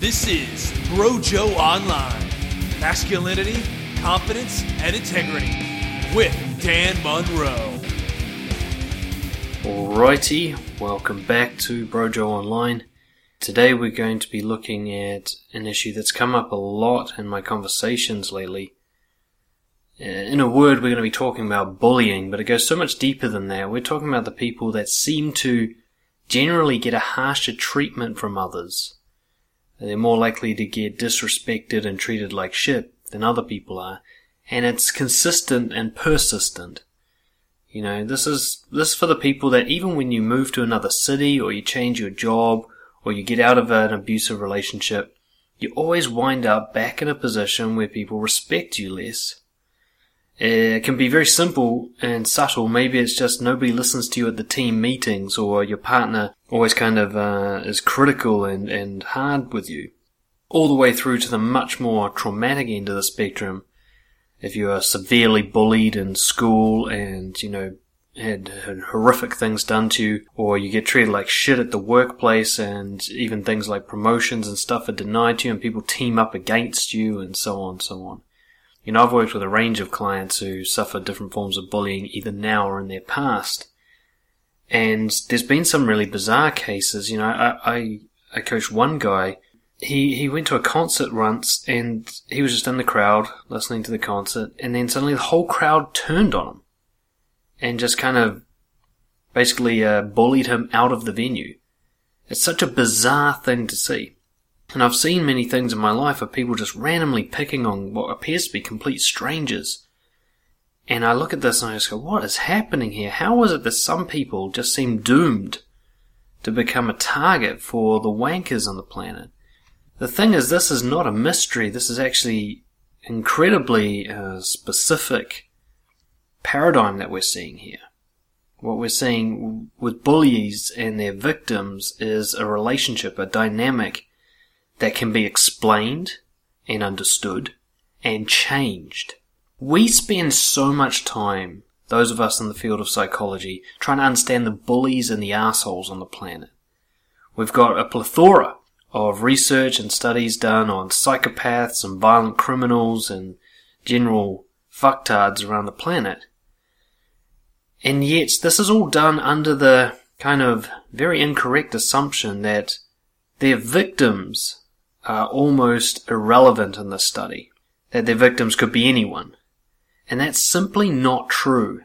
This is Brojo Online Masculinity, Confidence, and Integrity with Dan Munro. Alrighty, welcome back to Brojo Online. Today we're going to be looking at an issue that's come up a lot in my conversations lately. Uh, In a word, we're going to be talking about bullying, but it goes so much deeper than that. We're talking about the people that seem to generally get a harsher treatment from others. They're more likely to get disrespected and treated like shit than other people are, and it's consistent and persistent. You know, this is this is for the people that even when you move to another city or you change your job or you get out of an abusive relationship, you always wind up back in a position where people respect you less. It can be very simple and subtle. Maybe it's just nobody listens to you at the team meetings or your partner always kind of uh, is critical and, and hard with you. All the way through to the much more traumatic end of the spectrum. If you are severely bullied in school and, you know, had, had horrific things done to you, or you get treated like shit at the workplace and even things like promotions and stuff are denied to you and people team up against you and so on and so on. You know, I've worked with a range of clients who suffer different forms of bullying either now or in their past. And there's been some really bizarre cases. You know, I, I, I coached one guy. He, he went to a concert once and he was just in the crowd listening to the concert and then suddenly the whole crowd turned on him and just kind of basically uh, bullied him out of the venue. It's such a bizarre thing to see. And I've seen many things in my life of people just randomly picking on what appears to be complete strangers. And I look at this and I just go, what is happening here? How is it that some people just seem doomed to become a target for the wankers on the planet? The thing is, this is not a mystery. This is actually incredibly uh, specific paradigm that we're seeing here. What we're seeing with bullies and their victims is a relationship, a dynamic that can be explained and understood and changed. We spend so much time, those of us in the field of psychology, trying to understand the bullies and the assholes on the planet. We've got a plethora of research and studies done on psychopaths and violent criminals and general fucktards around the planet. And yet, this is all done under the kind of very incorrect assumption that their victims are almost irrelevant in this study. That their victims could be anyone. And that's simply not true.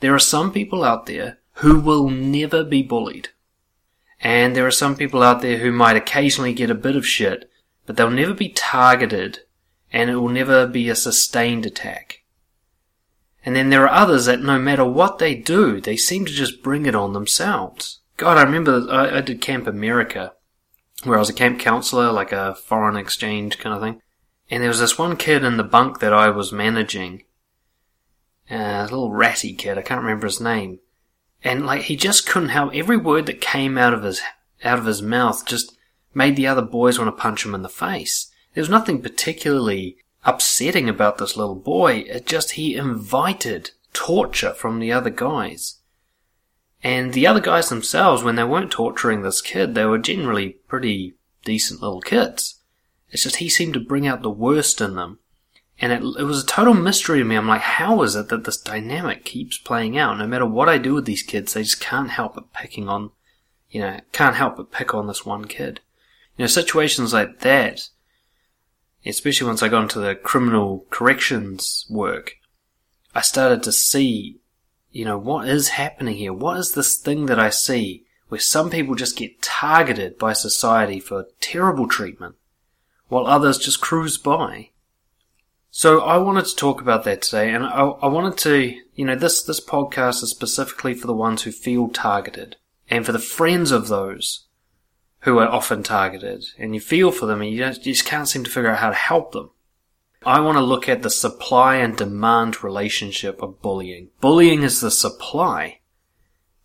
There are some people out there who will never be bullied. And there are some people out there who might occasionally get a bit of shit, but they'll never be targeted, and it will never be a sustained attack. And then there are others that no matter what they do, they seem to just bring it on themselves. God, I remember I, I did Camp America, where I was a camp counselor, like a foreign exchange kind of thing. And there was this one kid in the bunk that I was managing. Uh, a little ratty kid, I can't remember his name. And like, he just couldn't help, every word that came out of his, out of his mouth just made the other boys want to punch him in the face. There was nothing particularly upsetting about this little boy. It just, he invited torture from the other guys. And the other guys themselves, when they weren't torturing this kid, they were generally pretty decent little kids. It's just he seemed to bring out the worst in them. And it, it was a total mystery to me. I'm like, how is it that this dynamic keeps playing out? No matter what I do with these kids, they just can't help but picking on, you know, can't help but pick on this one kid. You know, situations like that, especially once I got into the criminal corrections work, I started to see, you know, what is happening here? What is this thing that I see where some people just get targeted by society for terrible treatment while others just cruise by? So I wanted to talk about that today, and I, I, wanted to, you know, this this podcast is specifically for the ones who feel targeted, and for the friends of those who are often targeted, and you feel for them, and you, you just can't seem to figure out how to help them. I want to look at the supply and demand relationship of bullying. Bullying is the supply.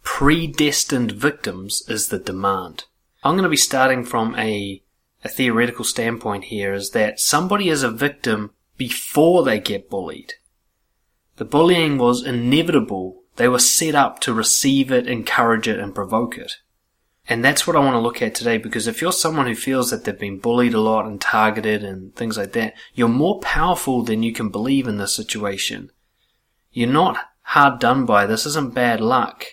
Predestined victims is the demand. I'm going to be starting from a, a theoretical standpoint here is that somebody is a victim before they get bullied. The bullying was inevitable. They were set up to receive it, encourage it, and provoke it. And that's what I want to look at today because if you're someone who feels that they've been bullied a lot and targeted and things like that, you're more powerful than you can believe in this situation. You're not hard done by. This isn't bad luck.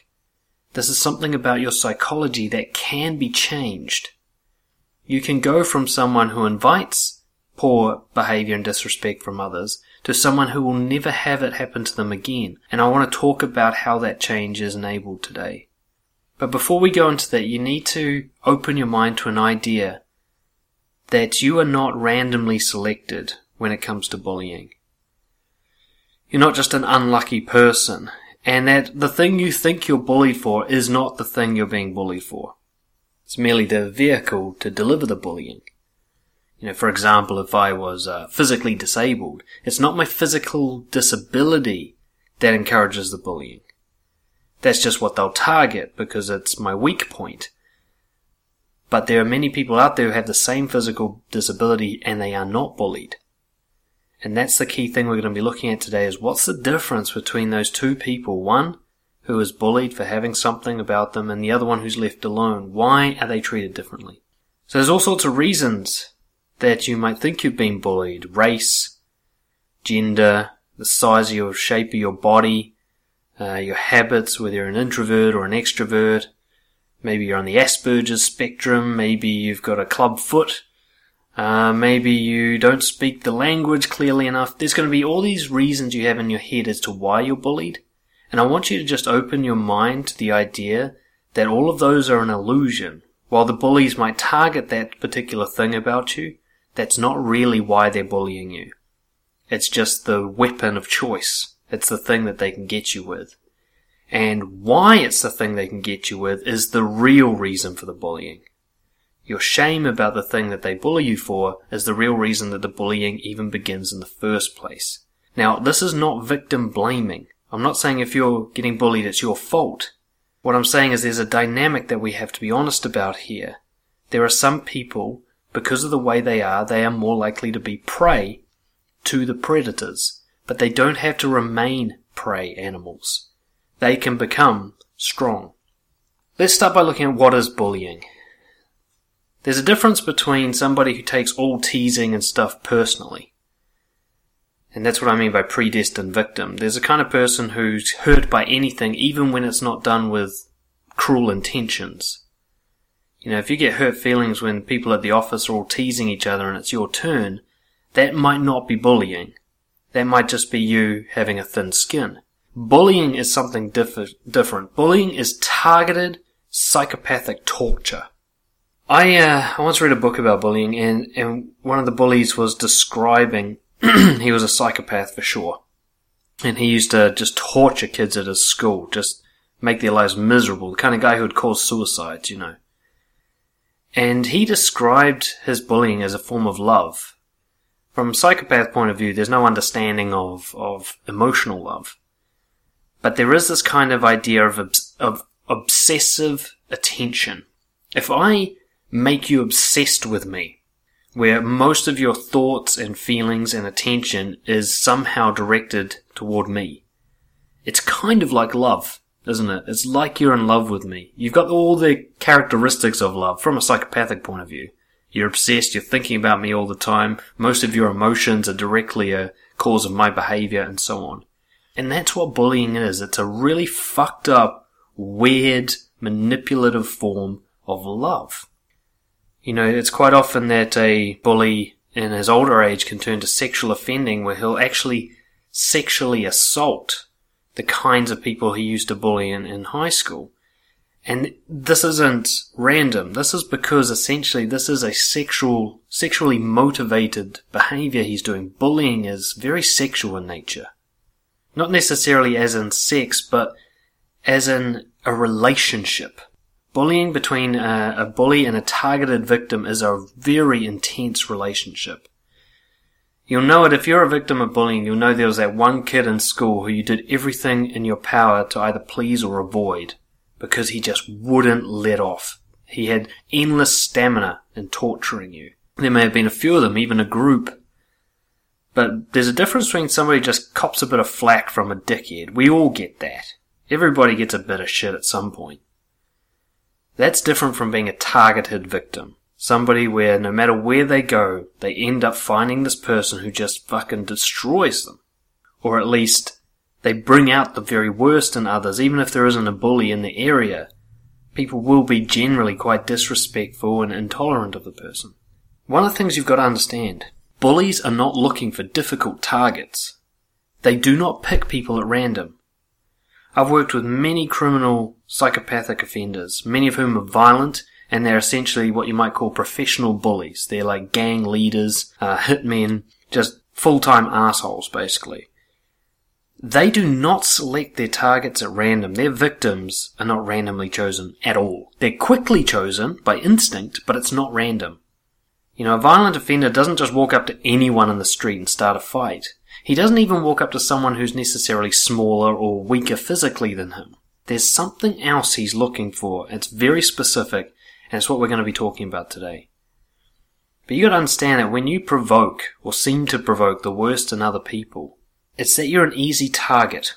This is something about your psychology that can be changed. You can go from someone who invites poor behavior and disrespect from others to someone who will never have it happen to them again. And I want to talk about how that change is enabled today. But before we go into that, you need to open your mind to an idea that you are not randomly selected when it comes to bullying. You're not just an unlucky person, and that the thing you think you're bullied for is not the thing you're being bullied for. It's merely the vehicle to deliver the bullying. You know, for example, if I was uh, physically disabled, it's not my physical disability that encourages the bullying. That's just what they'll target because it's my weak point. But there are many people out there who have the same physical disability and they are not bullied. And that's the key thing we're going to be looking at today is what's the difference between those two people? One who is bullied for having something about them and the other one who's left alone. Why are they treated differently? So there's all sorts of reasons that you might think you've been bullied. Race, gender, the size your shape of your body, uh, your habits, whether you're an introvert or an extrovert. Maybe you're on the Asperger's spectrum. Maybe you've got a club foot. Uh, maybe you don't speak the language clearly enough. There's going to be all these reasons you have in your head as to why you're bullied. And I want you to just open your mind to the idea that all of those are an illusion. While the bullies might target that particular thing about you, that's not really why they're bullying you. It's just the weapon of choice. It's the thing that they can get you with. And why it's the thing they can get you with is the real reason for the bullying. Your shame about the thing that they bully you for is the real reason that the bullying even begins in the first place. Now, this is not victim blaming. I'm not saying if you're getting bullied, it's your fault. What I'm saying is there's a dynamic that we have to be honest about here. There are some people, because of the way they are, they are more likely to be prey to the predators but they don't have to remain prey animals. They can become strong. Let's start by looking at what is bullying. There's a difference between somebody who takes all teasing and stuff personally. And that's what I mean by predestined victim. There's a kind of person who's hurt by anything, even when it's not done with cruel intentions. You know, if you get hurt feelings when people at the office are all teasing each other and it's your turn, that might not be bullying. That might just be you having a thin skin. Bullying is something diff- different. Bullying is targeted psychopathic torture. I uh, I once read a book about bullying, and and one of the bullies was describing he was a psychopath for sure, and he used to just torture kids at his school, just make their lives miserable. The kind of guy who would cause suicides, you know. And he described his bullying as a form of love, from a psychopath point of view, there's no understanding of, of emotional love. But there is this kind of idea of, of obsessive attention. If I make you obsessed with me, where most of your thoughts and feelings and attention is somehow directed toward me, it's kind of like love, isn't it? It's like you're in love with me. You've got all the characteristics of love from a psychopathic point of view. You're obsessed, you're thinking about me all the time, most of your emotions are directly a cause of my behavior, and so on. And that's what bullying is. It's a really fucked up, weird, manipulative form of love. You know, it's quite often that a bully in his older age can turn to sexual offending where he'll actually sexually assault the kinds of people he used to bully in, in high school. And this isn't random. This is because essentially this is a sexual, sexually motivated behavior he's doing. Bullying is very sexual in nature. Not necessarily as in sex, but as in a relationship. Bullying between a, a bully and a targeted victim is a very intense relationship. You'll know it if you're a victim of bullying, you'll know there was that one kid in school who you did everything in your power to either please or avoid because he just wouldn't let off. He had endless stamina in torturing you. There may have been a few of them, even a group. But there's a difference between somebody just cops a bit of flack from a dickhead. We all get that. Everybody gets a bit of shit at some point. That's different from being a targeted victim. Somebody where no matter where they go, they end up finding this person who just fucking destroys them. Or at least they bring out the very worst in others, even if there isn't a bully in the area. People will be generally quite disrespectful and intolerant of the person. One of the things you've got to understand bullies are not looking for difficult targets. They do not pick people at random. I've worked with many criminal psychopathic offenders, many of whom are violent and they're essentially what you might call professional bullies. They're like gang leaders, uh, hitmen, just full-time assholes, basically. They do not select their targets at random. Their victims are not randomly chosen at all. They're quickly chosen by instinct, but it's not random. You know, a violent offender doesn't just walk up to anyone in the street and start a fight. He doesn't even walk up to someone who's necessarily smaller or weaker physically than him. There's something else he's looking for. It's very specific, and it's what we're going to be talking about today. But you gotta understand that when you provoke, or seem to provoke, the worst in other people, it's that you're an easy target.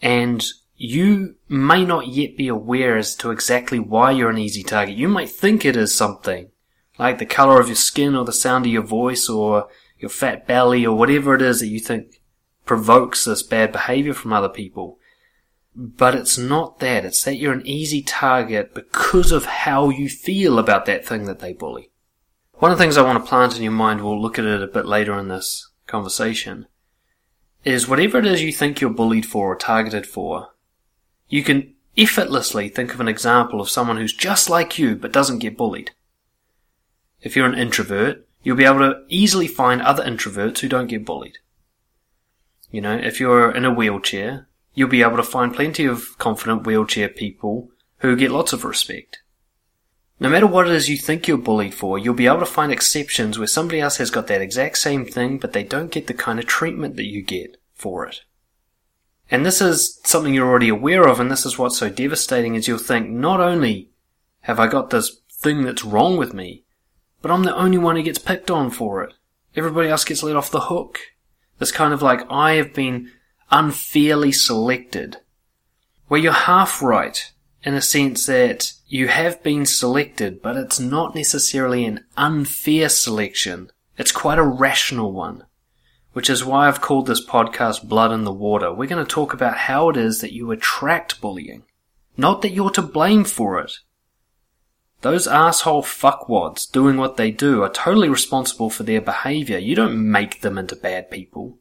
And you may not yet be aware as to exactly why you're an easy target. You might think it is something, like the color of your skin or the sound of your voice or your fat belly or whatever it is that you think provokes this bad behavior from other people. But it's not that. It's that you're an easy target because of how you feel about that thing that they bully. One of the things I want to plant in your mind, we'll look at it a bit later in this conversation, is whatever it is you think you're bullied for or targeted for, you can effortlessly think of an example of someone who's just like you but doesn't get bullied. If you're an introvert, you'll be able to easily find other introverts who don't get bullied. You know, if you're in a wheelchair, you'll be able to find plenty of confident wheelchair people who get lots of respect. No matter what it is you think you're bullied for, you'll be able to find exceptions where somebody else has got that exact same thing, but they don't get the kind of treatment that you get for it. And this is something you're already aware of, and this is what's so devastating is you'll think, not only have I got this thing that's wrong with me, but I'm the only one who gets picked on for it. Everybody else gets let off the hook. It's kind of like I have been unfairly selected. Well, you're half right in a sense that you have been selected, but it's not necessarily an unfair selection. It's quite a rational one, which is why I've called this podcast Blood in the Water. We're going to talk about how it is that you attract bullying, not that you're to blame for it. Those asshole fuckwads doing what they do are totally responsible for their behavior. You don't make them into bad people.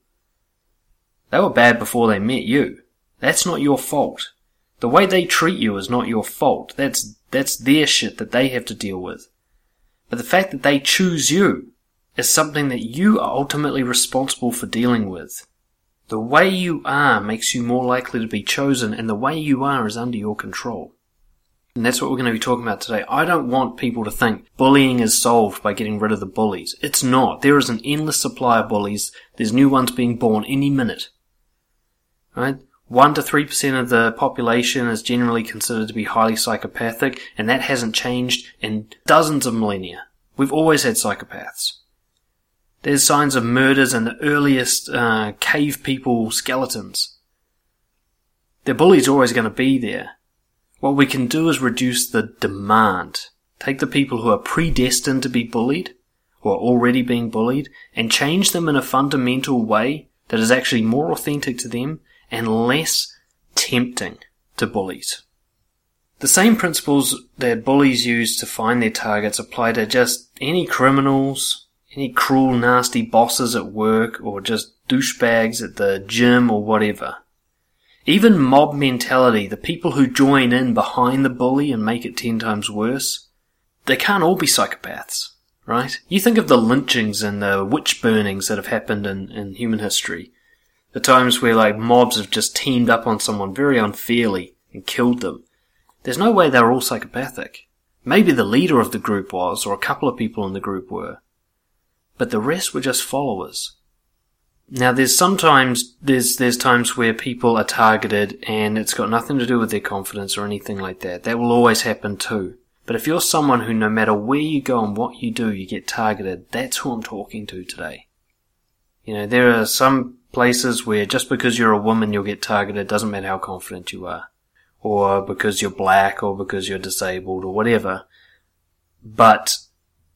They were bad before they met you. That's not your fault. The way they treat you is not your fault. That's, that's their shit that they have to deal with. But the fact that they choose you is something that you are ultimately responsible for dealing with. The way you are makes you more likely to be chosen, and the way you are is under your control. And that's what we're going to be talking about today. I don't want people to think bullying is solved by getting rid of the bullies. It's not. There is an endless supply of bullies. There's new ones being born any minute. Right? 1 to 3% of the population is generally considered to be highly psychopathic, and that hasn't changed in dozens of millennia. We've always had psychopaths. There's signs of murders in the earliest uh, cave people skeletons. The bully's always going to be there. What we can do is reduce the demand. Take the people who are predestined to be bullied, who are already being bullied, and change them in a fundamental way that is actually more authentic to them and less tempting to bullies. The same principles that bullies use to find their targets apply to just any criminals, any cruel, nasty bosses at work, or just douchebags at the gym or whatever. Even mob mentality, the people who join in behind the bully and make it ten times worse, they can't all be psychopaths, right? You think of the lynchings and the witch burnings that have happened in, in human history. The times where like mobs have just teamed up on someone very unfairly and killed them. There's no way they're all psychopathic. Maybe the leader of the group was, or a couple of people in the group were. But the rest were just followers. Now there's sometimes, there's, there's times where people are targeted and it's got nothing to do with their confidence or anything like that. That will always happen too. But if you're someone who no matter where you go and what you do, you get targeted, that's who I'm talking to today. You know, there are some places where just because you're a woman you'll get targeted, doesn't matter how confident you are. or because you're black, or because you're disabled, or whatever. But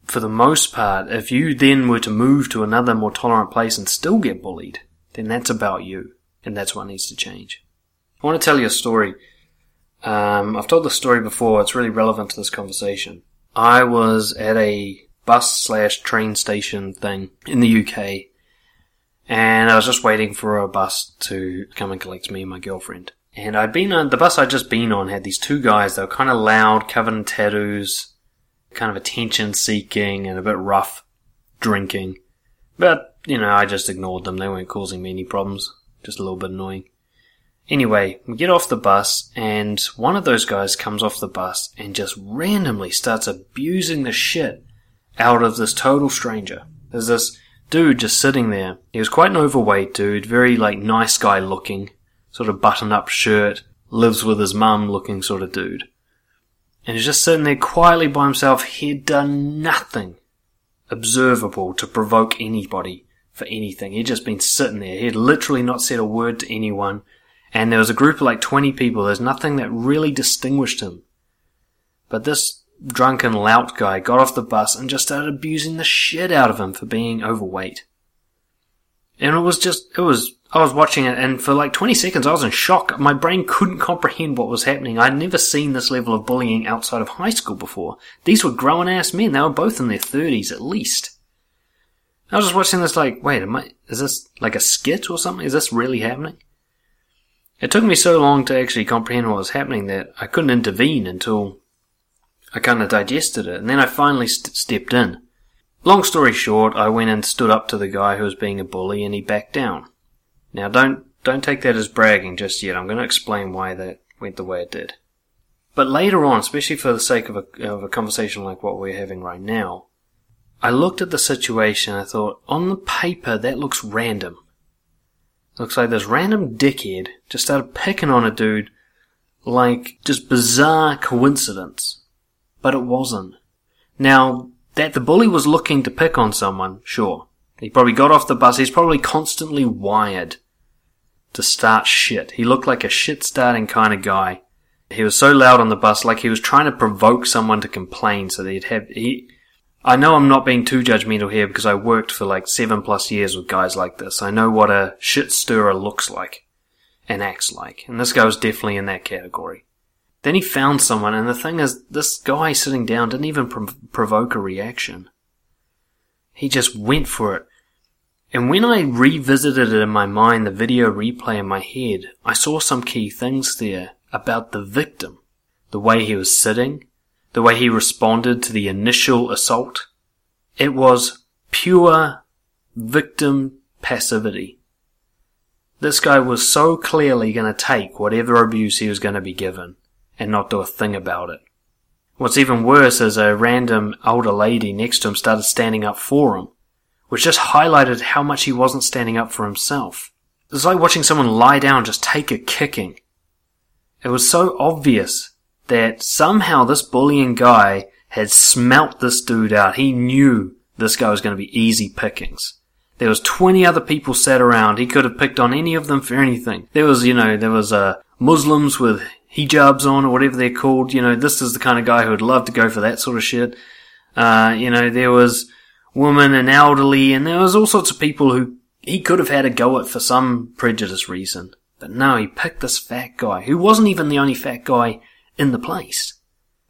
for the most part, if you then were to move to another more tolerant place and still get bullied, then that's about you, and that's what needs to change. I want to tell you a story. Um, I've told the story before. It's really relevant to this conversation. I was at a bus slash train station thing in the UK, and I was just waiting for a bus to come and collect me and my girlfriend. And I'd been on the bus I'd just been on had these two guys. They were kind of loud, covered in tattoos, kind of attention seeking, and a bit rough drinking. But you know, I just ignored them. They weren't causing me any problems. Just a little bit annoying. Anyway, we get off the bus, and one of those guys comes off the bus and just randomly starts abusing the shit out of this total stranger. There's this dude just sitting there. He was quite an overweight dude, very like nice guy looking, sort of button up shirt, lives with his mum looking sort of dude. And he's just sitting there quietly by himself. He'd done nothing observable to provoke anybody for anything. He'd just been sitting there. He'd literally not said a word to anyone and there was a group of like 20 people. There's nothing that really distinguished him. But this drunken lout guy got off the bus and just started abusing the shit out of him for being overweight. And it was just, it was, I was watching it and for like 20 seconds I was in shock. My brain couldn't comprehend what was happening. I'd never seen this level of bullying outside of high school before. These were grown ass men. They were both in their 30s at least. I was just watching this like, wait, am I, is this like a skit or something? Is this really happening? It took me so long to actually comprehend what was happening that I couldn't intervene until I kind of digested it, and then I finally st- stepped in. Long story short, I went and stood up to the guy who was being a bully, and he backed down. Now, don't don't take that as bragging just yet. I'm going to explain why that went the way it did. But later on, especially for the sake of a, of a conversation like what we're having right now, I looked at the situation. I thought, on the paper, that looks random. Looks like this random dickhead just started picking on a dude like just bizarre coincidence. But it wasn't. Now, that the bully was looking to pick on someone, sure. He probably got off the bus, he's probably constantly wired to start shit. He looked like a shit starting kind of guy. He was so loud on the bus, like he was trying to provoke someone to complain so that he'd have, he, I know I'm not being too judgmental here because I worked for like seven plus years with guys like this. I know what a shit stirrer looks like and acts like. And this guy was definitely in that category. Then he found someone, and the thing is, this guy sitting down didn't even prov- provoke a reaction. He just went for it. And when I revisited it in my mind, the video replay in my head, I saw some key things there about the victim. The way he was sitting, the way he responded to the initial assault. It was pure victim passivity. This guy was so clearly going to take whatever abuse he was going to be given and not do a thing about it. What's even worse is a random older lady next to him started standing up for him, which just highlighted how much he wasn't standing up for himself. It was like watching someone lie down just take a kicking. It was so obvious that somehow this bullying guy had smelt this dude out. He knew this guy was going to be easy pickings. There was 20 other people sat around. He could have picked on any of them for anything. There was, you know, there was, uh, Muslims with hijabs on or whatever they're called. You know, this is the kind of guy who would love to go for that sort of shit. Uh, you know, there was women and elderly and there was all sorts of people who he could have had a go at for some prejudice reason. But no, he picked this fat guy who wasn't even the only fat guy in the place.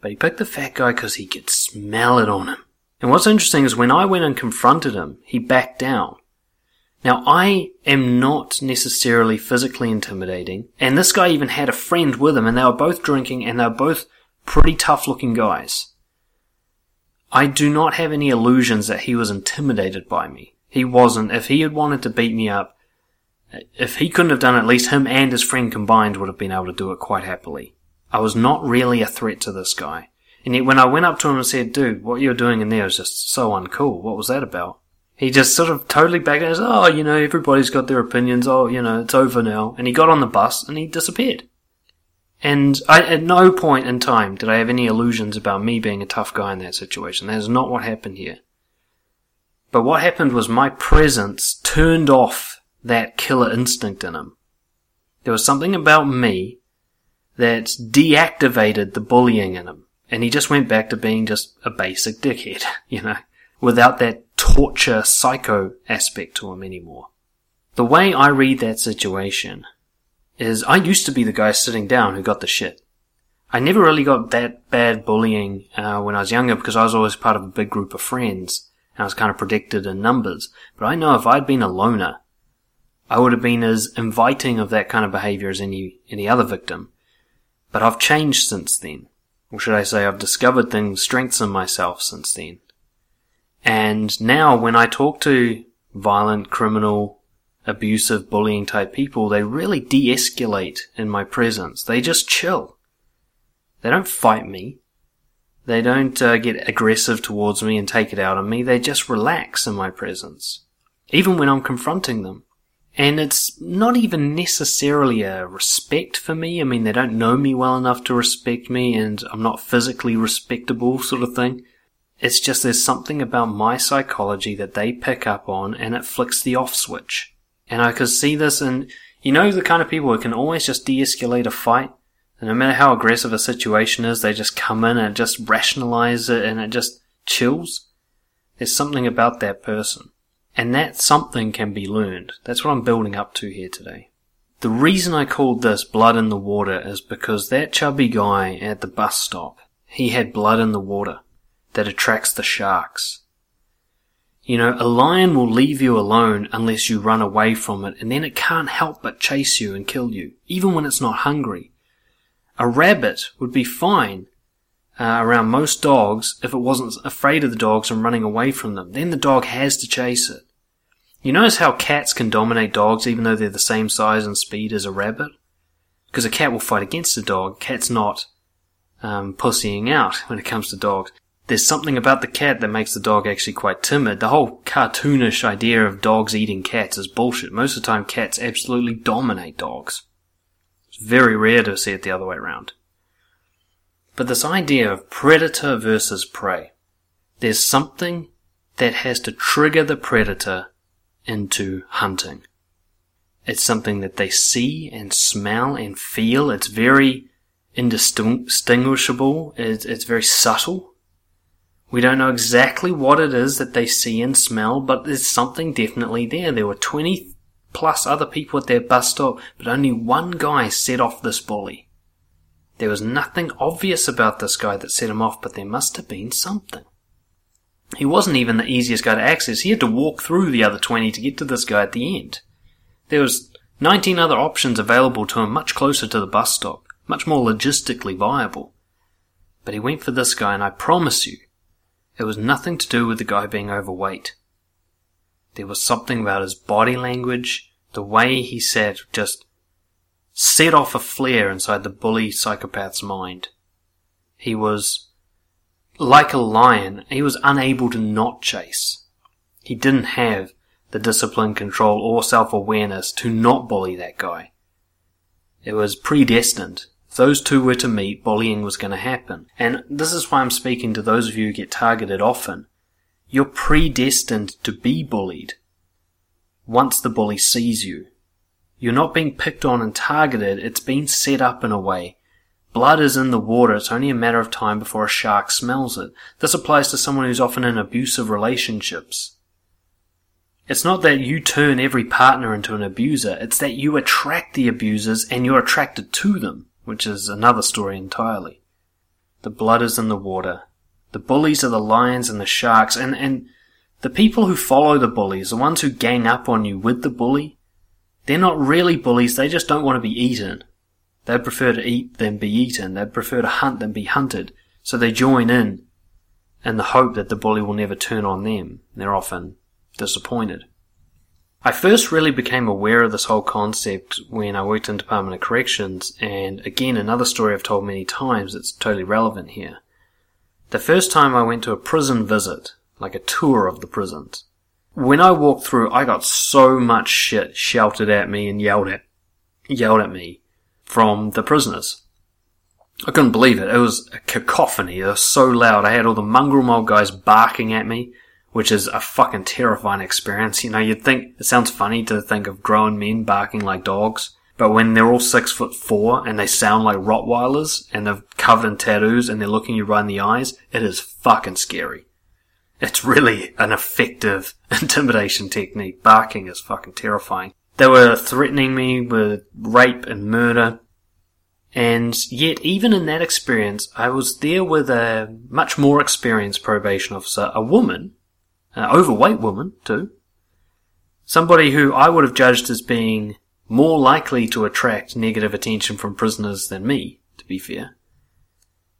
But he picked the fat guy because he could smell it on him. And what's interesting is when I went and confronted him, he backed down. Now I am not necessarily physically intimidating, and this guy even had a friend with him, and they were both drinking, and they were both pretty tough looking guys. I do not have any illusions that he was intimidated by me. He wasn't. If he had wanted to beat me up, if he couldn't have done it, at least him and his friend combined would have been able to do it quite happily. I was not really a threat to this guy. And yet when I went up to him and said, dude, what you're doing in there is just so uncool. What was that about? He just sort of totally backed out. Oh, you know, everybody's got their opinions. Oh, you know, it's over now. And he got on the bus and he disappeared. And I, at no point in time did I have any illusions about me being a tough guy in that situation. That is not what happened here. But what happened was my presence turned off that killer instinct in him. There was something about me that deactivated the bullying in him. And he just went back to being just a basic dickhead, you know, without that torture psycho aspect to him anymore. The way I read that situation is I used to be the guy sitting down who got the shit. I never really got that bad bullying uh, when I was younger because I was always part of a big group of friends and I was kind of predicted in numbers. But I know if I'd been a loner, I would have been as inviting of that kind of behavior as any any other victim. But I've changed since then. Or should I say I've discovered things, strengths in myself since then. And now when I talk to violent, criminal, abusive, bullying type people, they really de-escalate in my presence. They just chill. They don't fight me. They don't uh, get aggressive towards me and take it out on me. They just relax in my presence. Even when I'm confronting them. And it's not even necessarily a respect for me. I mean, they don't know me well enough to respect me and I'm not physically respectable sort of thing. It's just there's something about my psychology that they pick up on and it flicks the off switch. And I could see this in, you know, the kind of people who can always just de-escalate a fight. And no matter how aggressive a situation is, they just come in and just rationalize it and it just chills. There's something about that person. And that something can be learned. That's what I'm building up to here today. The reason I called this blood in the water is because that chubby guy at the bus stop, he had blood in the water that attracts the sharks. You know, a lion will leave you alone unless you run away from it, and then it can't help but chase you and kill you, even when it's not hungry. A rabbit would be fine uh, around most dogs if it wasn't afraid of the dogs and running away from them. Then the dog has to chase it. You notice how cats can dominate dogs even though they're the same size and speed as a rabbit? Because a cat will fight against a dog. Cat's not um, pussying out when it comes to dogs. There's something about the cat that makes the dog actually quite timid. The whole cartoonish idea of dogs eating cats is bullshit. Most of the time, cats absolutely dominate dogs. It's very rare to see it the other way around. But this idea of predator versus prey, there's something that has to trigger the predator into hunting. It's something that they see and smell and feel. It's very indistinguishable. It's, it's very subtle. We don't know exactly what it is that they see and smell, but there's something definitely there. There were 20 plus other people at their bus stop, but only one guy set off this bully. There was nothing obvious about this guy that set him off, but there must have been something. He wasn't even the easiest guy to access. He had to walk through the other 20 to get to this guy at the end. There was 19 other options available to him much closer to the bus stop, much more logistically viable. But he went for this guy and I promise you, it was nothing to do with the guy being overweight. There was something about his body language, the way he sat just set off a flare inside the bully psychopath's mind. He was like a lion, he was unable to not chase. He didn't have the discipline, control, or self-awareness to not bully that guy. It was predestined. Those two were to meet, bullying was going to happen. And this is why I'm speaking to those of you who get targeted often. You're predestined to be bullied once the bully sees you. You're not being picked on and targeted, it's been set up in a way Blood is in the water. It's only a matter of time before a shark smells it. This applies to someone who's often in abusive relationships. It's not that you turn every partner into an abuser. It's that you attract the abusers and you're attracted to them, which is another story entirely. The blood is in the water. The bullies are the lions and the sharks and, and the people who follow the bullies, the ones who gang up on you with the bully, they're not really bullies. They just don't want to be eaten. They'd prefer to eat than be eaten. They'd prefer to hunt than be hunted. So they join in in the hope that the bully will never turn on them. They're often disappointed. I first really became aware of this whole concept when I worked in Department of Corrections, and again, another story I've told many times that's totally relevant here. The first time I went to a prison visit, like a tour of the prisons, when I walked through, I got so much shit shouted at me and yelled at, yelled at me from the prisoners. I couldn't believe it. It was a cacophony. It was so loud. I had all the mongrel mob guys barking at me, which is a fucking terrifying experience. You know, you'd think, it sounds funny to think of grown men barking like dogs, but when they're all six foot four and they sound like Rottweilers and they're covered in tattoos and they're looking you right in the eyes, it is fucking scary. It's really an effective intimidation technique. Barking is fucking terrifying. They were threatening me with rape and murder. And yet, even in that experience, I was there with a much more experienced probation officer, a woman, overweight woman too. Somebody who I would have judged as being more likely to attract negative attention from prisoners than me, to be fair.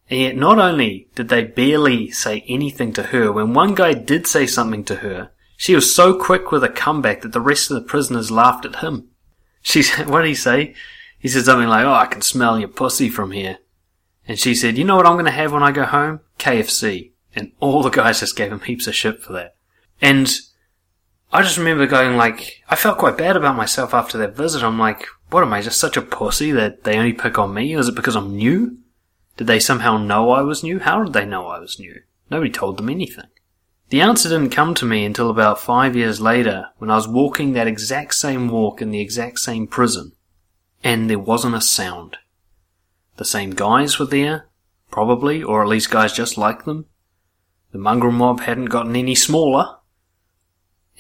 And yet not only did they barely say anything to her, when one guy did say something to her, she was so quick with a comeback that the rest of the prisoners laughed at him. She said, what did he say? He said something like, oh, I can smell your pussy from here. And she said, you know what I'm going to have when I go home? KFC. And all the guys just gave him heaps of shit for that. And I just remember going like, I felt quite bad about myself after that visit. I'm like, what am I, just such a pussy that they only pick on me? Is it because I'm new? Did they somehow know I was new? How did they know I was new? Nobody told them anything. The answer didn't come to me until about five years later when I was walking that exact same walk in the exact same prison. And there wasn't a sound. The same guys were there, probably, or at least guys just like them. The mongrel mob hadn't gotten any smaller.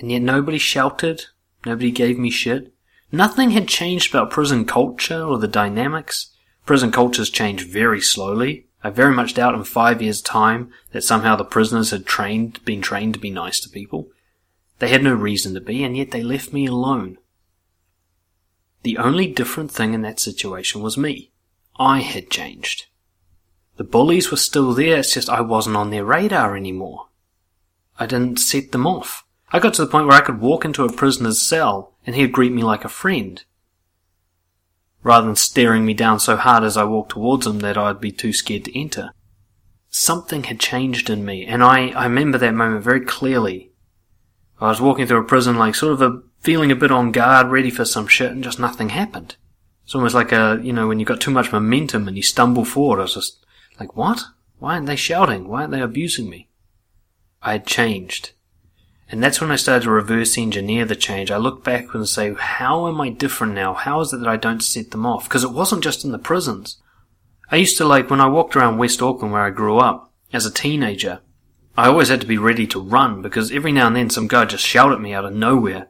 And yet nobody shouted, nobody gave me shit. Nothing had changed about prison culture or the dynamics. Prison cultures change very slowly. I very much doubt in five years' time that somehow the prisoners had trained, been trained to be nice to people. They had no reason to be, and yet they left me alone. The only different thing in that situation was me. I had changed. The bullies were still there, it's just I wasn't on their radar anymore. I didn't set them off. I got to the point where I could walk into a prisoner's cell and he'd greet me like a friend rather than staring me down so hard as I walked towards him that I'd be too scared to enter. Something had changed in me, and I, I remember that moment very clearly. I was walking through a prison like sort of a feeling a bit on guard, ready for some shit, and just nothing happened. It's almost like a, you know, when you've got too much momentum and you stumble forward, I was just like, what? Why aren't they shouting? Why aren't they abusing me? I had changed. And that's when I started to reverse engineer the change. I look back and say, how am I different now? How is it that I don't set them off? Because it wasn't just in the prisons. I used to like, when I walked around West Auckland where I grew up, as a teenager, I always had to be ready to run because every now and then some guy just shouted at me out of nowhere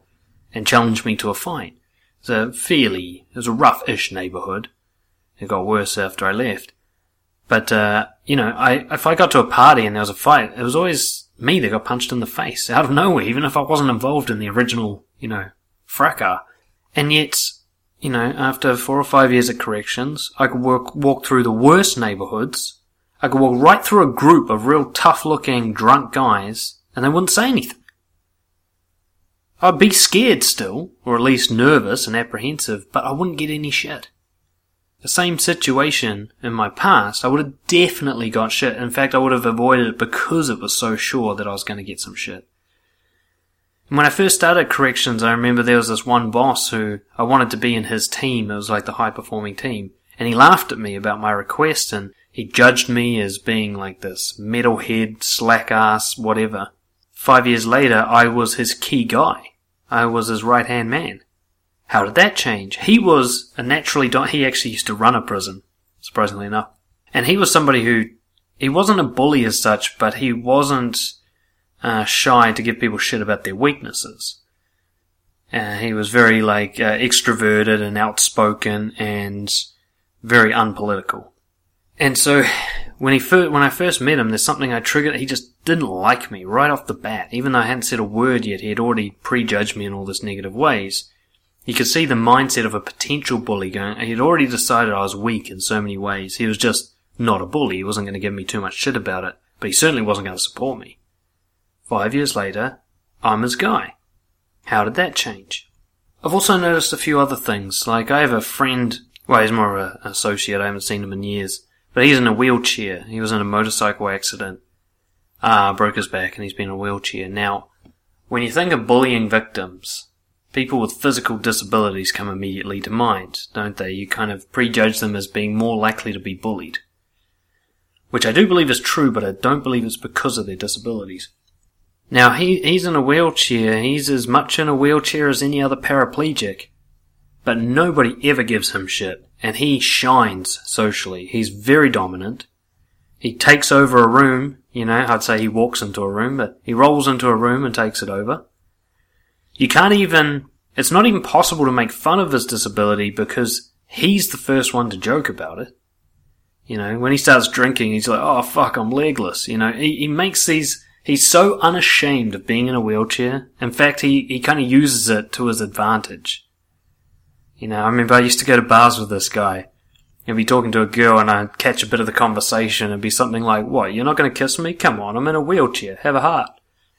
and challenged me to a fight. It was a fairly, it was a rough-ish neighborhood. It got worse after I left. But, uh, you know, I, if I got to a party and there was a fight, it was always me that got punched in the face out of nowhere, even if I wasn't involved in the original, you know, fracas. And yet, you know, after four or five years of corrections, I could walk, walk through the worst neighborhoods. I could walk right through a group of real tough looking drunk guys and they wouldn't say anything. I'd be scared still, or at least nervous and apprehensive, but I wouldn't get any shit the same situation in my past, I would have definitely got shit. In fact, I would have avoided it because it was so sure that I was going to get some shit. And when I first started corrections, I remember there was this one boss who I wanted to be in his team. It was like the high performing team. And he laughed at me about my request and he judged me as being like this metalhead, slack ass, whatever. Five years later, I was his key guy. I was his right hand man. How did that change? He was a naturally, he actually used to run a prison, surprisingly enough. And he was somebody who, he wasn't a bully as such, but he wasn't uh, shy to give people shit about their weaknesses. Uh, he was very like uh, extroverted and outspoken and very unpolitical. And so when he fir- when I first met him, there's something I triggered. He just didn't like me right off the bat. Even though I hadn't said a word yet, he had already prejudged me in all this negative ways. He could see the mindset of a potential bully going, he'd already decided I was weak in so many ways. He was just not a bully. He wasn't going to give me too much shit about it, but he certainly wasn't going to support me. Five years later, I'm his guy. How did that change? I've also noticed a few other things. Like, I have a friend, well, he's more of an associate, I haven't seen him in years, but he's in a wheelchair. He was in a motorcycle accident, uh, broke his back, and he's been in a wheelchair. Now, when you think of bullying victims, people with physical disabilities come immediately to mind, don't they? You kind of prejudge them as being more likely to be bullied. Which I do believe is true, but I don't believe it's because of their disabilities. Now, he, he's in a wheelchair. He's as much in a wheelchair as any other paraplegic. but nobody ever gives him shit, and he shines socially. He's very dominant. He takes over a room, you know, I'd say he walks into a room, but he rolls into a room and takes it over. You can't even, it's not even possible to make fun of his disability because he's the first one to joke about it. You know, when he starts drinking, he's like, oh fuck, I'm legless. You know, he, he makes these, he's so unashamed of being in a wheelchair. In fact, he, he kind of uses it to his advantage. You know, I remember I used to go to bars with this guy. He'd be talking to a girl and I'd catch a bit of the conversation and be something like, what, you're not gonna kiss me? Come on, I'm in a wheelchair. Have a heart.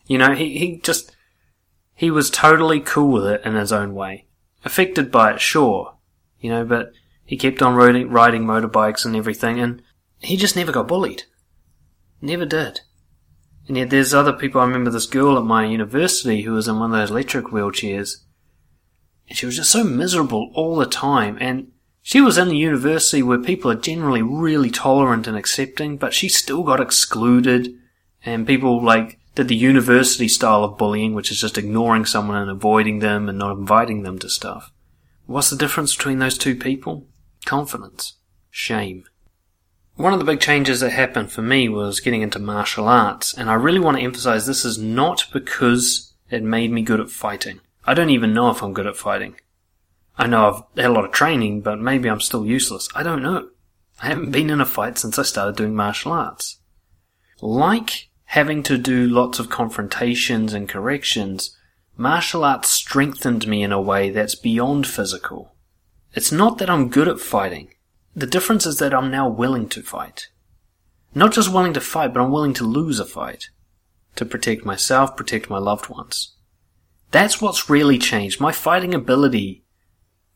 You know, he, he just, he was totally cool with it in his own way. Affected by it, sure. You know, but he kept on riding, riding motorbikes and everything and he just never got bullied. Never did. And yet there's other people, I remember this girl at my university who was in one of those electric wheelchairs and she was just so miserable all the time and she was in a university where people are generally really tolerant and accepting, but she still got excluded and people like did the university style of bullying, which is just ignoring someone and avoiding them and not inviting them to stuff. What's the difference between those two people? Confidence. Shame. One of the big changes that happened for me was getting into martial arts, and I really want to emphasize this is not because it made me good at fighting. I don't even know if I'm good at fighting. I know I've had a lot of training, but maybe I'm still useless. I don't know. I haven't been in a fight since I started doing martial arts. Like having to do lots of confrontations and corrections, martial arts strengthened me in a way that's beyond physical. It's not that I'm good at fighting. The difference is that I'm now willing to fight. Not just willing to fight, but I'm willing to lose a fight. To protect myself, protect my loved ones. That's what's really changed. My fighting ability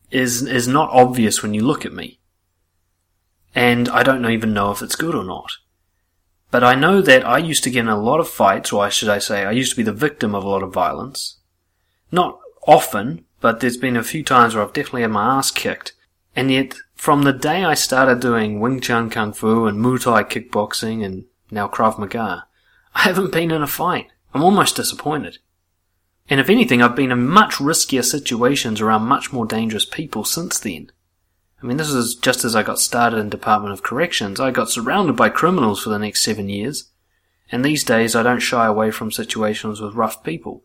is is not obvious when you look at me. And I don't even know if it's good or not. But I know that I used to get in a lot of fights, or should I say, I used to be the victim of a lot of violence. Not often, but there's been a few times where I've definitely had my ass kicked. And yet, from the day I started doing Wing Chun Kung Fu and Muay Thai kickboxing and now Krav Maga, I haven't been in a fight. I'm almost disappointed. And if anything, I've been in much riskier situations around much more dangerous people since then. I mean, this is just as I got started in Department of Corrections. I got surrounded by criminals for the next seven years. And these days, I don't shy away from situations with rough people.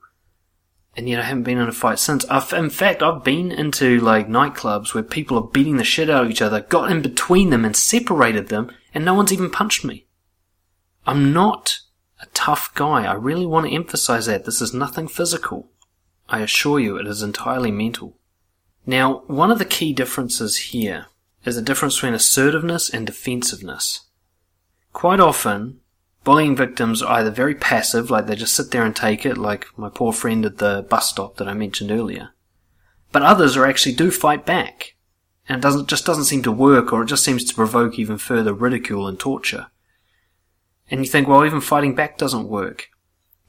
And yet I haven't been in a fight since. I've, in fact, I've been into like nightclubs where people are beating the shit out of each other, got in between them and separated them, and no one's even punched me. I'm not a tough guy. I really want to emphasize that. This is nothing physical. I assure you it is entirely mental. Now, one of the key differences here is the difference between assertiveness and defensiveness. Quite often, bullying victims are either very passive, like they just sit there and take it, like my poor friend at the bus stop that I mentioned earlier. But others are actually do fight back. And it doesn't, just doesn't seem to work, or it just seems to provoke even further ridicule and torture. And you think, well, even fighting back doesn't work.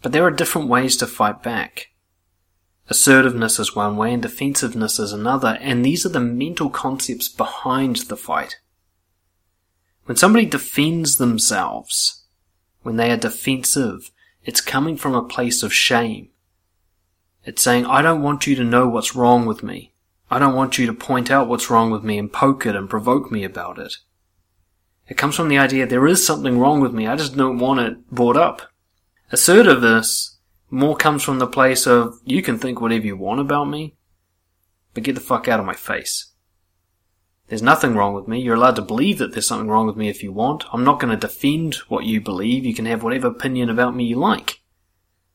But there are different ways to fight back. Assertiveness is one way and defensiveness is another, and these are the mental concepts behind the fight. When somebody defends themselves, when they are defensive, it's coming from a place of shame. It's saying, I don't want you to know what's wrong with me. I don't want you to point out what's wrong with me and poke it and provoke me about it. It comes from the idea there is something wrong with me, I just don't want it brought up. Assertiveness more comes from the place of, you can think whatever you want about me, but get the fuck out of my face. There's nothing wrong with me. You're allowed to believe that there's something wrong with me if you want. I'm not going to defend what you believe. You can have whatever opinion about me you like.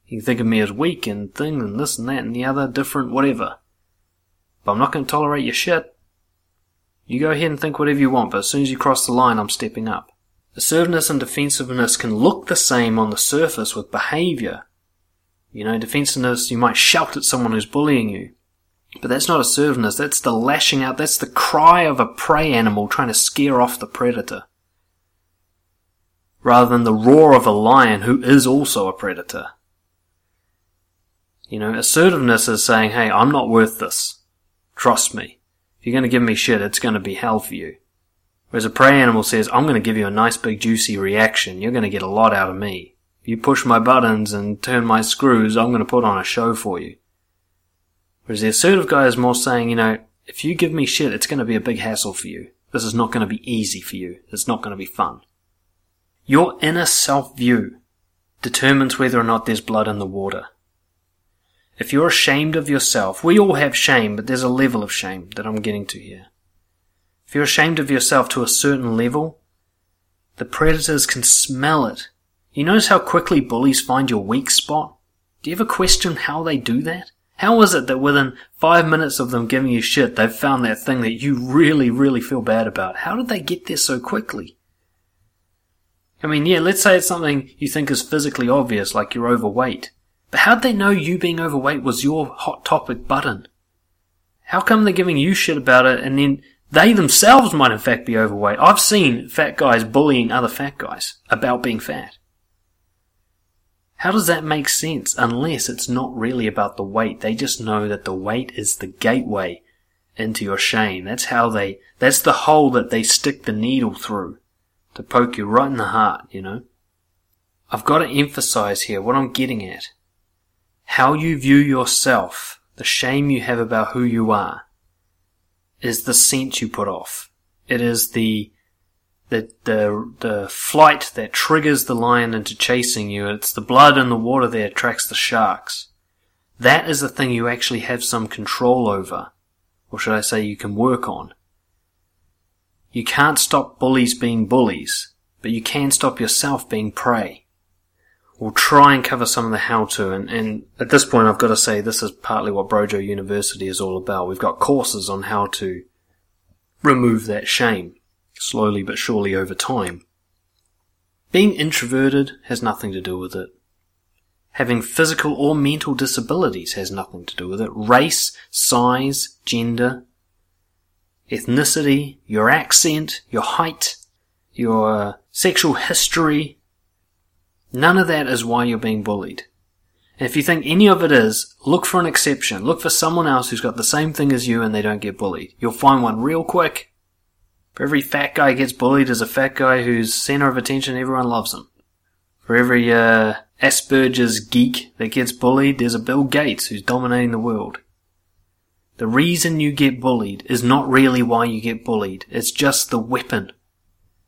You can think of me as weak and thin and this and that and the other, different, whatever. But I'm not going to tolerate your shit. You go ahead and think whatever you want, but as soon as you cross the line, I'm stepping up. Assertiveness and defensiveness can look the same on the surface with behavior. You know, defensiveness, you might shout at someone who's bullying you. But that's not assertiveness, that's the lashing out, that's the cry of a prey animal trying to scare off the predator. Rather than the roar of a lion who is also a predator. You know, assertiveness is saying, hey, I'm not worth this. Trust me. If you're going to give me shit, it's going to be hell for you. Whereas a prey animal says, I'm going to give you a nice big juicy reaction. You're going to get a lot out of me. You push my buttons and turn my screws, I'm going to put on a show for you. Whereas the assertive guy is more saying, you know, if you give me shit, it's going to be a big hassle for you. This is not going to be easy for you. It's not going to be fun. Your inner self view determines whether or not there's blood in the water. If you're ashamed of yourself, we all have shame, but there's a level of shame that I'm getting to here. If you're ashamed of yourself to a certain level, the predators can smell it. You notice how quickly bullies find your weak spot? Do you ever question how they do that? How is it that within five minutes of them giving you shit, they've found that thing that you really, really feel bad about? How did they get there so quickly? I mean, yeah, let's say it's something you think is physically obvious, like you're overweight. But how'd they know you being overweight was your hot topic button? How come they're giving you shit about it and then they themselves might in fact be overweight? I've seen fat guys bullying other fat guys about being fat. How does that make sense unless it's not really about the weight? They just know that the weight is the gateway into your shame. That's how they, that's the hole that they stick the needle through to poke you right in the heart, you know? I've got to emphasize here what I'm getting at. How you view yourself, the shame you have about who you are, is the scent you put off. It is the the the the flight that triggers the lion into chasing you. It's the blood in the water that attracts the sharks. That is the thing you actually have some control over, or should I say, you can work on. You can't stop bullies being bullies, but you can stop yourself being prey. We'll try and cover some of the how to, and, and at this point I've got to say this is partly what Brojo University is all about. We've got courses on how to remove that shame slowly but surely over time. Being introverted has nothing to do with it. Having physical or mental disabilities has nothing to do with it. Race, size, gender, ethnicity, your accent, your height, your sexual history, none of that is why you're being bullied. And if you think any of it is, look for an exception. Look for someone else who's got the same thing as you and they don't get bullied. You'll find one real quick for every fat guy gets bullied, there's a fat guy who's center of attention, everyone loves him. For every uh, Asperger's geek that gets bullied, there's a Bill Gates who's dominating the world. The reason you get bullied is not really why you get bullied, it's just the weapon.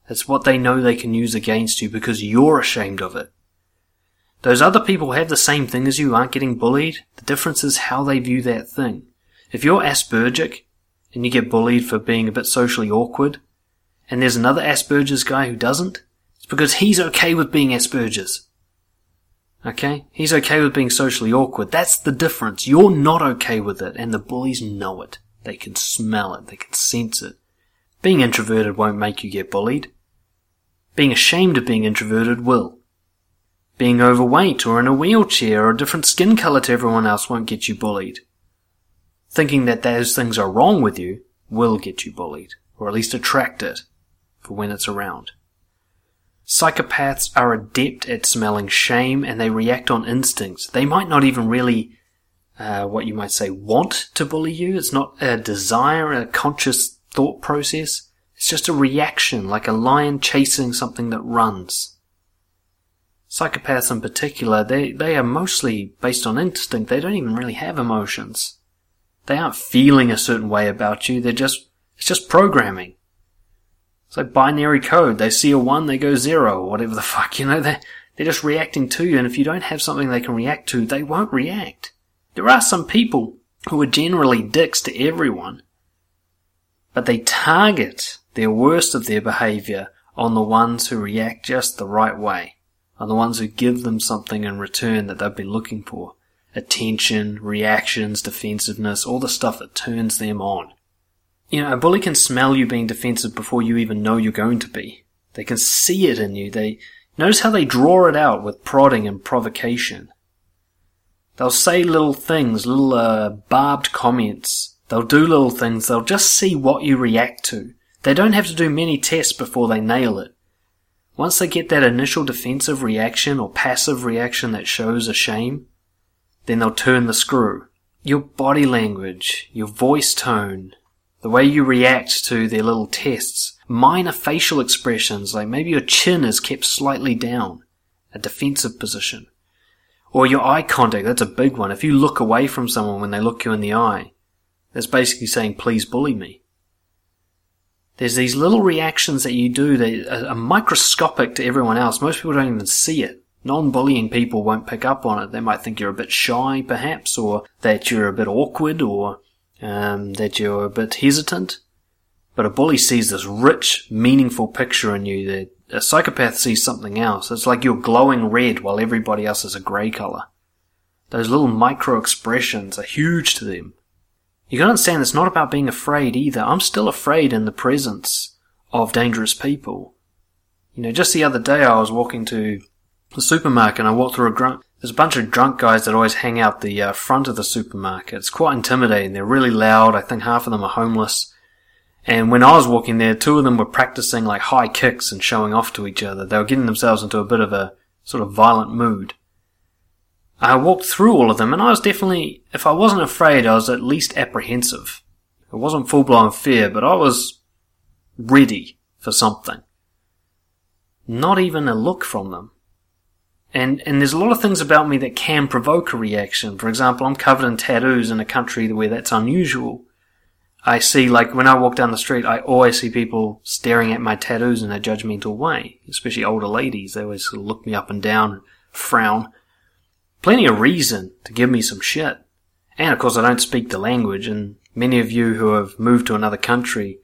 It's what they know they can use against you because you're ashamed of it. Those other people have the same thing as you, aren't getting bullied. The difference is how they view that thing. If you're Aspergic, and you get bullied for being a bit socially awkward, and there's another Asperger's guy who doesn't, it's because he's okay with being Asperger's. Okay? He's okay with being socially awkward. That's the difference. You're not okay with it, and the bullies know it. They can smell it. They can sense it. Being introverted won't make you get bullied. Being ashamed of being introverted will. Being overweight or in a wheelchair or a different skin color to everyone else won't get you bullied thinking that those things are wrong with you will get you bullied, or at least attract it for when it's around. Psychopaths are adept at smelling shame and they react on instincts. They might not even really, uh, what you might say, want to bully you. It's not a desire, a conscious thought process. It's just a reaction, like a lion chasing something that runs. Psychopaths in particular, they, they are mostly based on instinct. They don't even really have emotions. They aren't feeling a certain way about you. They're just, it's just programming. It's like binary code. They see a one, they go zero, whatever the fuck, you know, they're, they're just reacting to you. And if you don't have something they can react to, they won't react. There are some people who are generally dicks to everyone, but they target their worst of their behavior on the ones who react just the right way, on the ones who give them something in return that they've been looking for attention, reactions, defensiveness, all the stuff that turns them on. You know, a bully can smell you being defensive before you even know you're going to be. They can see it in you. They notice how they draw it out with prodding and provocation. They'll say little things, little uh, barbed comments. They'll do little things. They'll just see what you react to. They don't have to do many tests before they nail it. Once they get that initial defensive reaction or passive reaction that shows a shame, then they'll turn the screw. Your body language, your voice tone, the way you react to their little tests, minor facial expressions, like maybe your chin is kept slightly down, a defensive position. Or your eye contact, that's a big one. If you look away from someone when they look you in the eye, that's basically saying, please bully me. There's these little reactions that you do that are microscopic to everyone else. Most people don't even see it. Non-bullying people won't pick up on it. They might think you're a bit shy, perhaps, or that you're a bit awkward, or um, that you're a bit hesitant. But a bully sees this rich, meaningful picture in you that a psychopath sees something else. It's like you're glowing red while everybody else is a grey colour. Those little micro expressions are huge to them. You gotta understand it's not about being afraid either. I'm still afraid in the presence of dangerous people. You know, just the other day I was walking to the supermarket and I walked through a drunk, there's a bunch of drunk guys that always hang out the uh, front of the supermarket. It's quite intimidating. They're really loud. I think half of them are homeless. And when I was walking there, two of them were practicing like high kicks and showing off to each other. They were getting themselves into a bit of a sort of violent mood. I walked through all of them and I was definitely, if I wasn't afraid, I was at least apprehensive. It wasn't full blown fear, but I was ready for something. Not even a look from them. And, and there's a lot of things about me that can provoke a reaction. For example, I'm covered in tattoos in a country where that's unusual. I see, like, when I walk down the street, I always see people staring at my tattoos in a judgmental way, especially older ladies. They always look me up and down and frown. Plenty of reason to give me some shit. And of course, I don't speak the language, and many of you who have moved to another country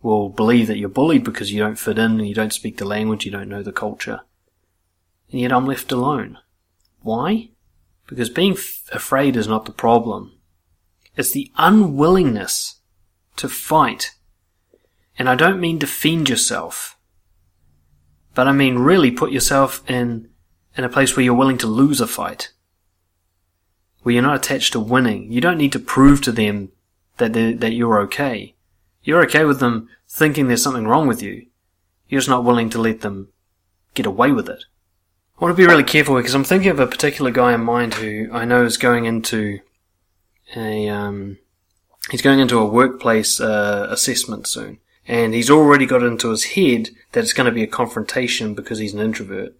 will believe that you're bullied because you don't fit in, and you don't speak the language, you don't know the culture. And yet I'm left alone. Why? Because being f- afraid is not the problem. It's the unwillingness to fight. And I don't mean defend yourself, but I mean really put yourself in, in a place where you're willing to lose a fight. Where you're not attached to winning. You don't need to prove to them that, that you're okay. You're okay with them thinking there's something wrong with you. You're just not willing to let them get away with it. I want to be really careful because I'm thinking of a particular guy in mind who I know is going into a um, he's going into a workplace uh, assessment soon, and he's already got into his head that it's going to be a confrontation because he's an introvert.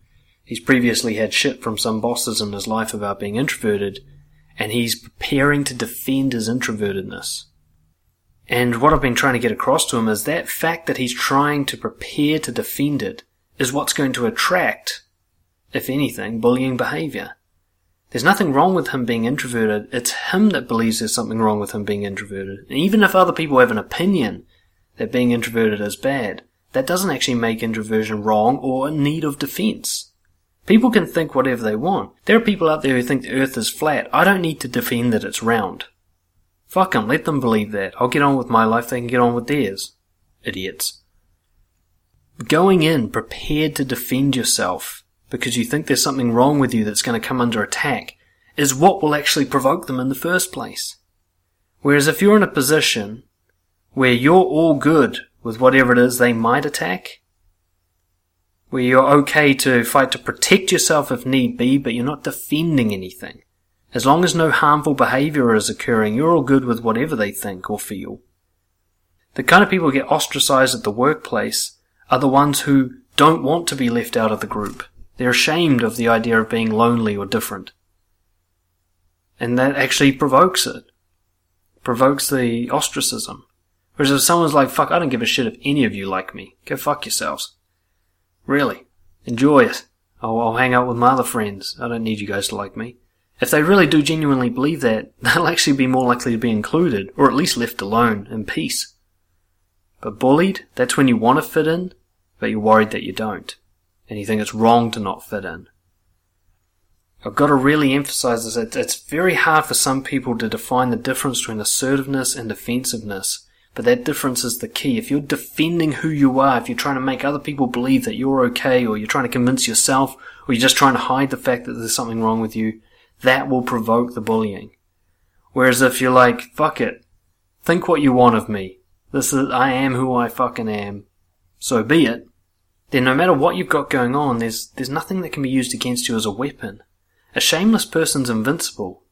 He's previously had shit from some bosses in his life about being introverted, and he's preparing to defend his introvertedness. And what I've been trying to get across to him is that fact that he's trying to prepare to defend it is what's going to attract, if anything, bullying behavior. There's nothing wrong with him being introverted. It's him that believes there's something wrong with him being introverted. And even if other people have an opinion that being introverted is bad, that doesn't actually make introversion wrong or in need of defense. People can think whatever they want. There are people out there who think the earth is flat. I don't need to defend that it's round. Fuck them, let them believe that. I'll get on with my life, they can get on with theirs. Idiots. Going in prepared to defend yourself because you think there's something wrong with you that's going to come under attack is what will actually provoke them in the first place. Whereas if you're in a position where you're all good with whatever it is they might attack, where you're okay to fight to protect yourself if need be, but you're not defending anything. As long as no harmful behavior is occurring, you're all good with whatever they think or feel. The kind of people who get ostracized at the workplace are the ones who don't want to be left out of the group. They're ashamed of the idea of being lonely or different. And that actually provokes it. Provokes the ostracism. Whereas if someone's like, fuck, I don't give a shit if any of you like me. Go fuck yourselves. Really. Enjoy it. I'll, I'll hang out with my other friends. I don't need you guys to like me. If they really do genuinely believe that, they'll actually be more likely to be included, or at least left alone, in peace. But bullied, that's when you want to fit in, but you're worried that you don't and you think it's wrong to not fit in. I've got to really emphasize this. It's very hard for some people to define the difference between assertiveness and defensiveness, but that difference is the key. If you're defending who you are, if you're trying to make other people believe that you're okay, or you're trying to convince yourself, or you're just trying to hide the fact that there's something wrong with you, that will provoke the bullying. Whereas if you're like, fuck it, think what you want of me. This is, I am who I fucking am. So be it then no matter what you've got going on, there's, there's nothing that can be used against you as a weapon. A shameless person's invincible.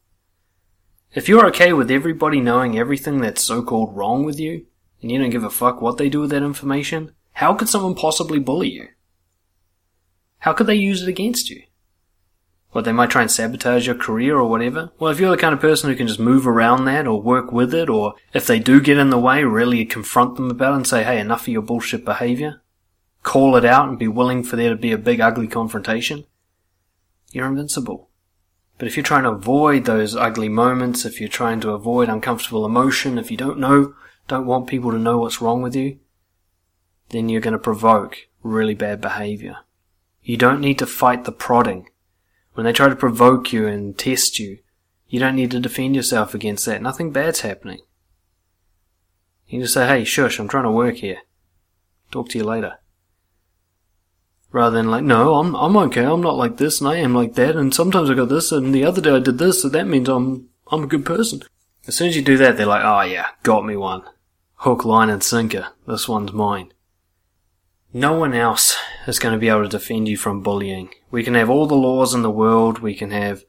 If you're okay with everybody knowing everything that's so-called wrong with you, and you don't give a fuck what they do with that information, how could someone possibly bully you? How could they use it against you? What, they might try and sabotage your career or whatever? Well, if you're the kind of person who can just move around that or work with it, or if they do get in the way, really confront them about it and say, hey, enough of your bullshit behavior, call it out and be willing for there to be a big ugly confrontation, you're invincible. But if you're trying to avoid those ugly moments, if you're trying to avoid uncomfortable emotion, if you don't know, don't want people to know what's wrong with you, then you're going to provoke really bad behavior. You don't need to fight the prodding. When they try to provoke you and test you, you don't need to defend yourself against that. Nothing bad's happening. You just say, hey, shush, I'm trying to work here. Talk to you later. Rather than like, no, I'm, I'm okay, I'm not like this and I am like that and sometimes I got this and the other day I did this so that means I'm, I'm a good person. As soon as you do that, they're like, oh yeah, got me one. Hook, line and sinker. This one's mine. No one else is going to be able to defend you from bullying. We can have all the laws in the world, we can have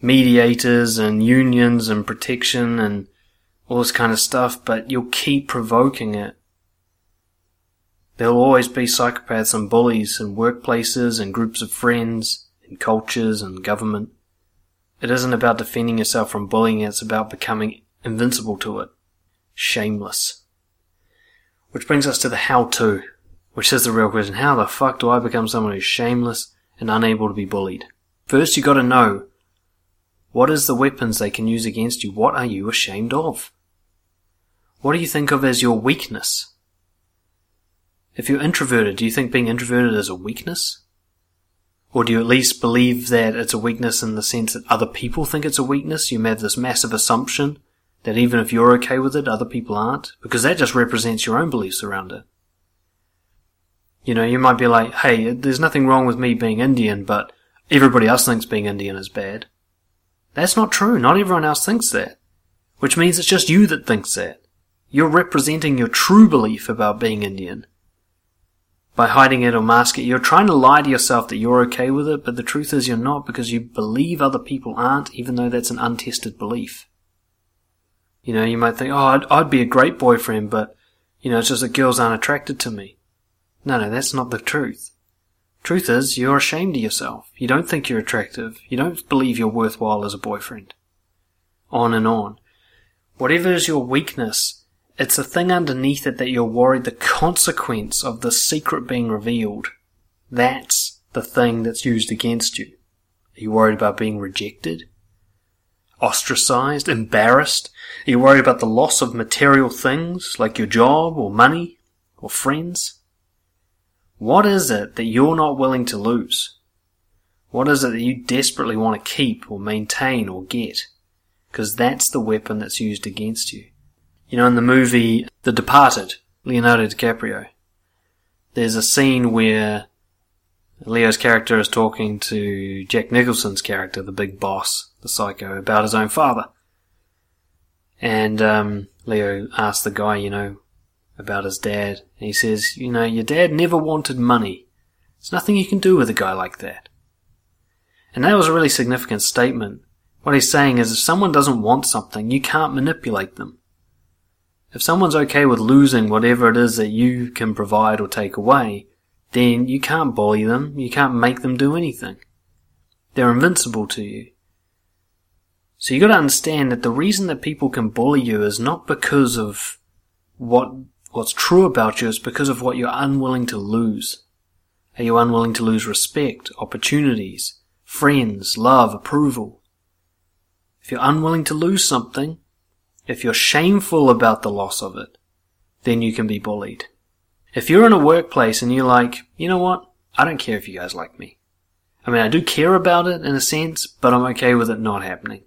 mediators and unions and protection and all this kind of stuff, but you'll keep provoking it. There'll always be psychopaths and bullies in workplaces and groups of friends, in cultures and government. It isn't about defending yourself from bullying, it's about becoming invincible to it. Shameless. Which brings us to the how to. Which is the real question. How the fuck do I become someone who's shameless and unable to be bullied? First, you gotta know what is the weapons they can use against you? What are you ashamed of? What do you think of as your weakness? If you're introverted, do you think being introverted is a weakness? Or do you at least believe that it's a weakness in the sense that other people think it's a weakness? You have this massive assumption that even if you're okay with it, other people aren't? Because that just represents your own beliefs around it. You know, you might be like, hey, there's nothing wrong with me being Indian, but everybody else thinks being Indian is bad. That's not true. Not everyone else thinks that. Which means it's just you that thinks that. You're representing your true belief about being Indian. By hiding it or masking it, you're trying to lie to yourself that you're okay with it, but the truth is you're not because you believe other people aren't, even though that's an untested belief. You know, you might think, oh, I'd, I'd be a great boyfriend, but, you know, it's just that girls aren't attracted to me. No, no, that's not the truth. Truth is, you're ashamed of yourself. You don't think you're attractive. You don't believe you're worthwhile as a boyfriend. On and on. Whatever is your weakness, it's a thing underneath it that you're worried the consequence of the secret being revealed. That's the thing that's used against you. Are you worried about being rejected? Ostracized? Embarrassed? Are you worried about the loss of material things like your job or money or friends? What is it that you're not willing to lose? What is it that you desperately want to keep or maintain or get? Because that's the weapon that's used against you. You know, in the movie The Departed, Leonardo DiCaprio, there's a scene where Leo's character is talking to Jack Nicholson's character, the big boss, the psycho, about his own father. And um, Leo asks the guy, you know, about his dad. And he says, You know, your dad never wanted money. There's nothing you can do with a guy like that. And that was a really significant statement. What he's saying is if someone doesn't want something, you can't manipulate them. If someone's okay with losing whatever it is that you can provide or take away, then you can't bully them, you can't make them do anything. They're invincible to you. So you gotta understand that the reason that people can bully you is not because of what what's true about you is because of what you're unwilling to lose. Are you unwilling to lose respect, opportunities, friends, love, approval? If you're unwilling to lose something, if you're shameful about the loss of it, then you can be bullied. If you're in a workplace and you're like, you know what? I don't care if you guys like me. I mean, I do care about it in a sense, but I'm okay with it not happening.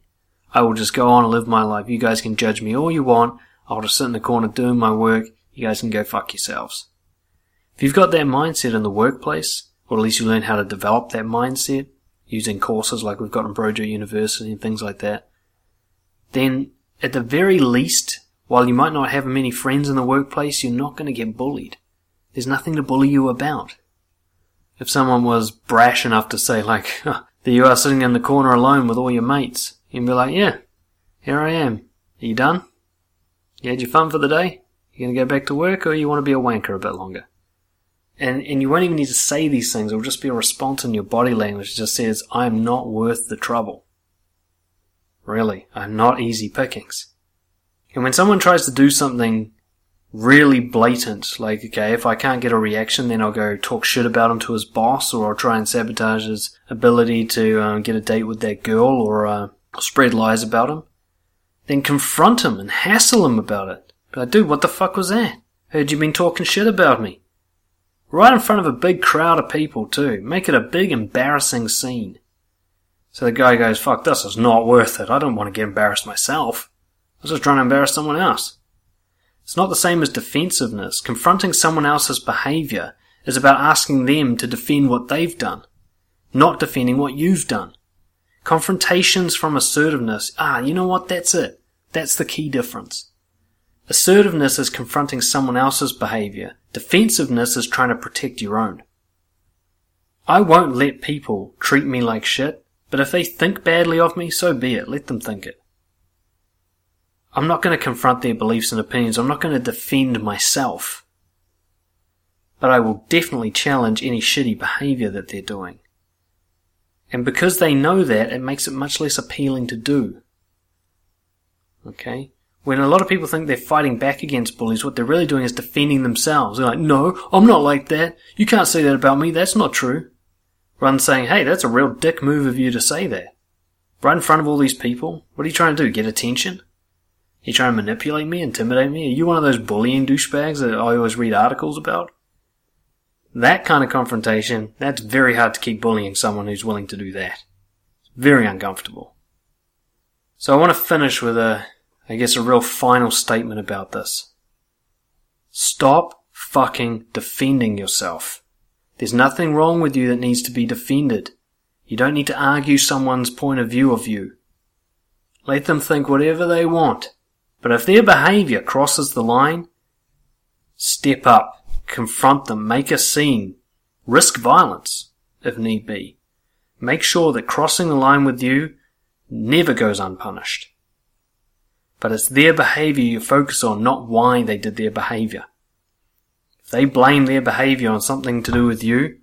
I will just go on and live my life. You guys can judge me all you want. I'll just sit in the corner doing my work you guys can go fuck yourselves. If you've got that mindset in the workplace, or at least you learn how to develop that mindset using courses like we've got in Brojo University and things like that, then at the very least, while you might not have many friends in the workplace, you're not going to get bullied. There's nothing to bully you about. If someone was brash enough to say like, there you are sitting in the corner alone with all your mates, you'd be like, yeah, here I am. Are you done? You had your fun for the day? You gonna go back to work or you want to be a wanker a bit longer? And, and you won't even need to say these things. It'll just be a response in your body language that just says, I'm not worth the trouble. Really, I'm not easy pickings. And when someone tries to do something really blatant, like, okay, if I can't get a reaction, then I'll go talk shit about him to his boss, or I'll try and sabotage his ability to um, get a date with that girl, or uh, spread lies about him, then confront him and hassle him about it. But dude, what the fuck was that? Heard you been talking shit about me. Right in front of a big crowd of people too. Make it a big embarrassing scene. So the guy goes, fuck, this is not worth it. I don't want to get embarrassed myself. I was just trying to embarrass someone else. It's not the same as defensiveness. Confronting someone else's behavior is about asking them to defend what they've done, not defending what you've done. Confrontations from assertiveness, ah, you know what, that's it. That's the key difference. Assertiveness is confronting someone else's behavior. Defensiveness is trying to protect your own. I won't let people treat me like shit, but if they think badly of me, so be it. Let them think it. I'm not going to confront their beliefs and opinions. I'm not going to defend myself. But I will definitely challenge any shitty behavior that they're doing. And because they know that, it makes it much less appealing to do. Okay? When a lot of people think they're fighting back against bullies, what they're really doing is defending themselves. They're like, no, I'm not like that. You can't say that about me. That's not true. Than saying, hey, that's a real dick move of you to say that. Right in front of all these people. What are you trying to do? Get attention? You trying to manipulate me, intimidate me? Are you one of those bullying douchebags that I always read articles about? That kind of confrontation, that's very hard to keep bullying someone who's willing to do that. It's very uncomfortable. So I want to finish with a I guess a real final statement about this. Stop fucking defending yourself. There's nothing wrong with you that needs to be defended. You don't need to argue someone's point of view of you. Let them think whatever they want. But if their behavior crosses the line, step up, confront them, make a scene, risk violence if need be. Make sure that crossing the line with you never goes unpunished. But it's their behavior you focus on, not why they did their behavior. They blame their behavior on something to do with you,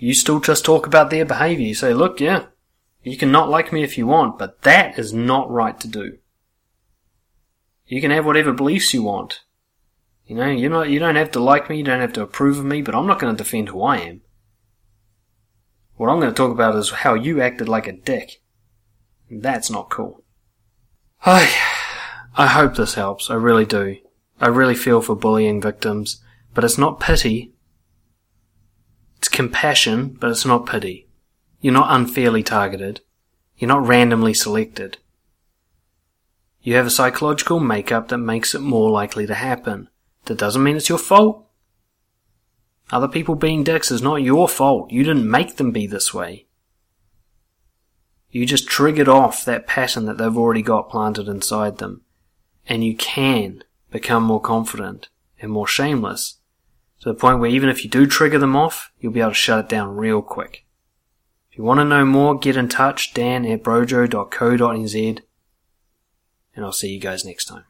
you still just talk about their behavior. You say, look, yeah, you can not like me if you want, but that is not right to do. You can have whatever beliefs you want. You know, you're not, you don't have to like me, you don't have to approve of me, but I'm not going to defend who I am. What I'm going to talk about is how you acted like a dick. That's not cool. I, I hope this helps. I really do. I really feel for bullying victims, but it's not pity. It's compassion, but it's not pity. You're not unfairly targeted. You're not randomly selected. You have a psychological makeup that makes it more likely to happen. That doesn't mean it's your fault. Other people being dicks is not your fault. You didn't make them be this way. You just triggered off that pattern that they've already got planted inside them and you can become more confident and more shameless to the point where even if you do trigger them off, you'll be able to shut it down real quick. If you want to know more, get in touch, dan at brojo.co.nz, and I'll see you guys next time.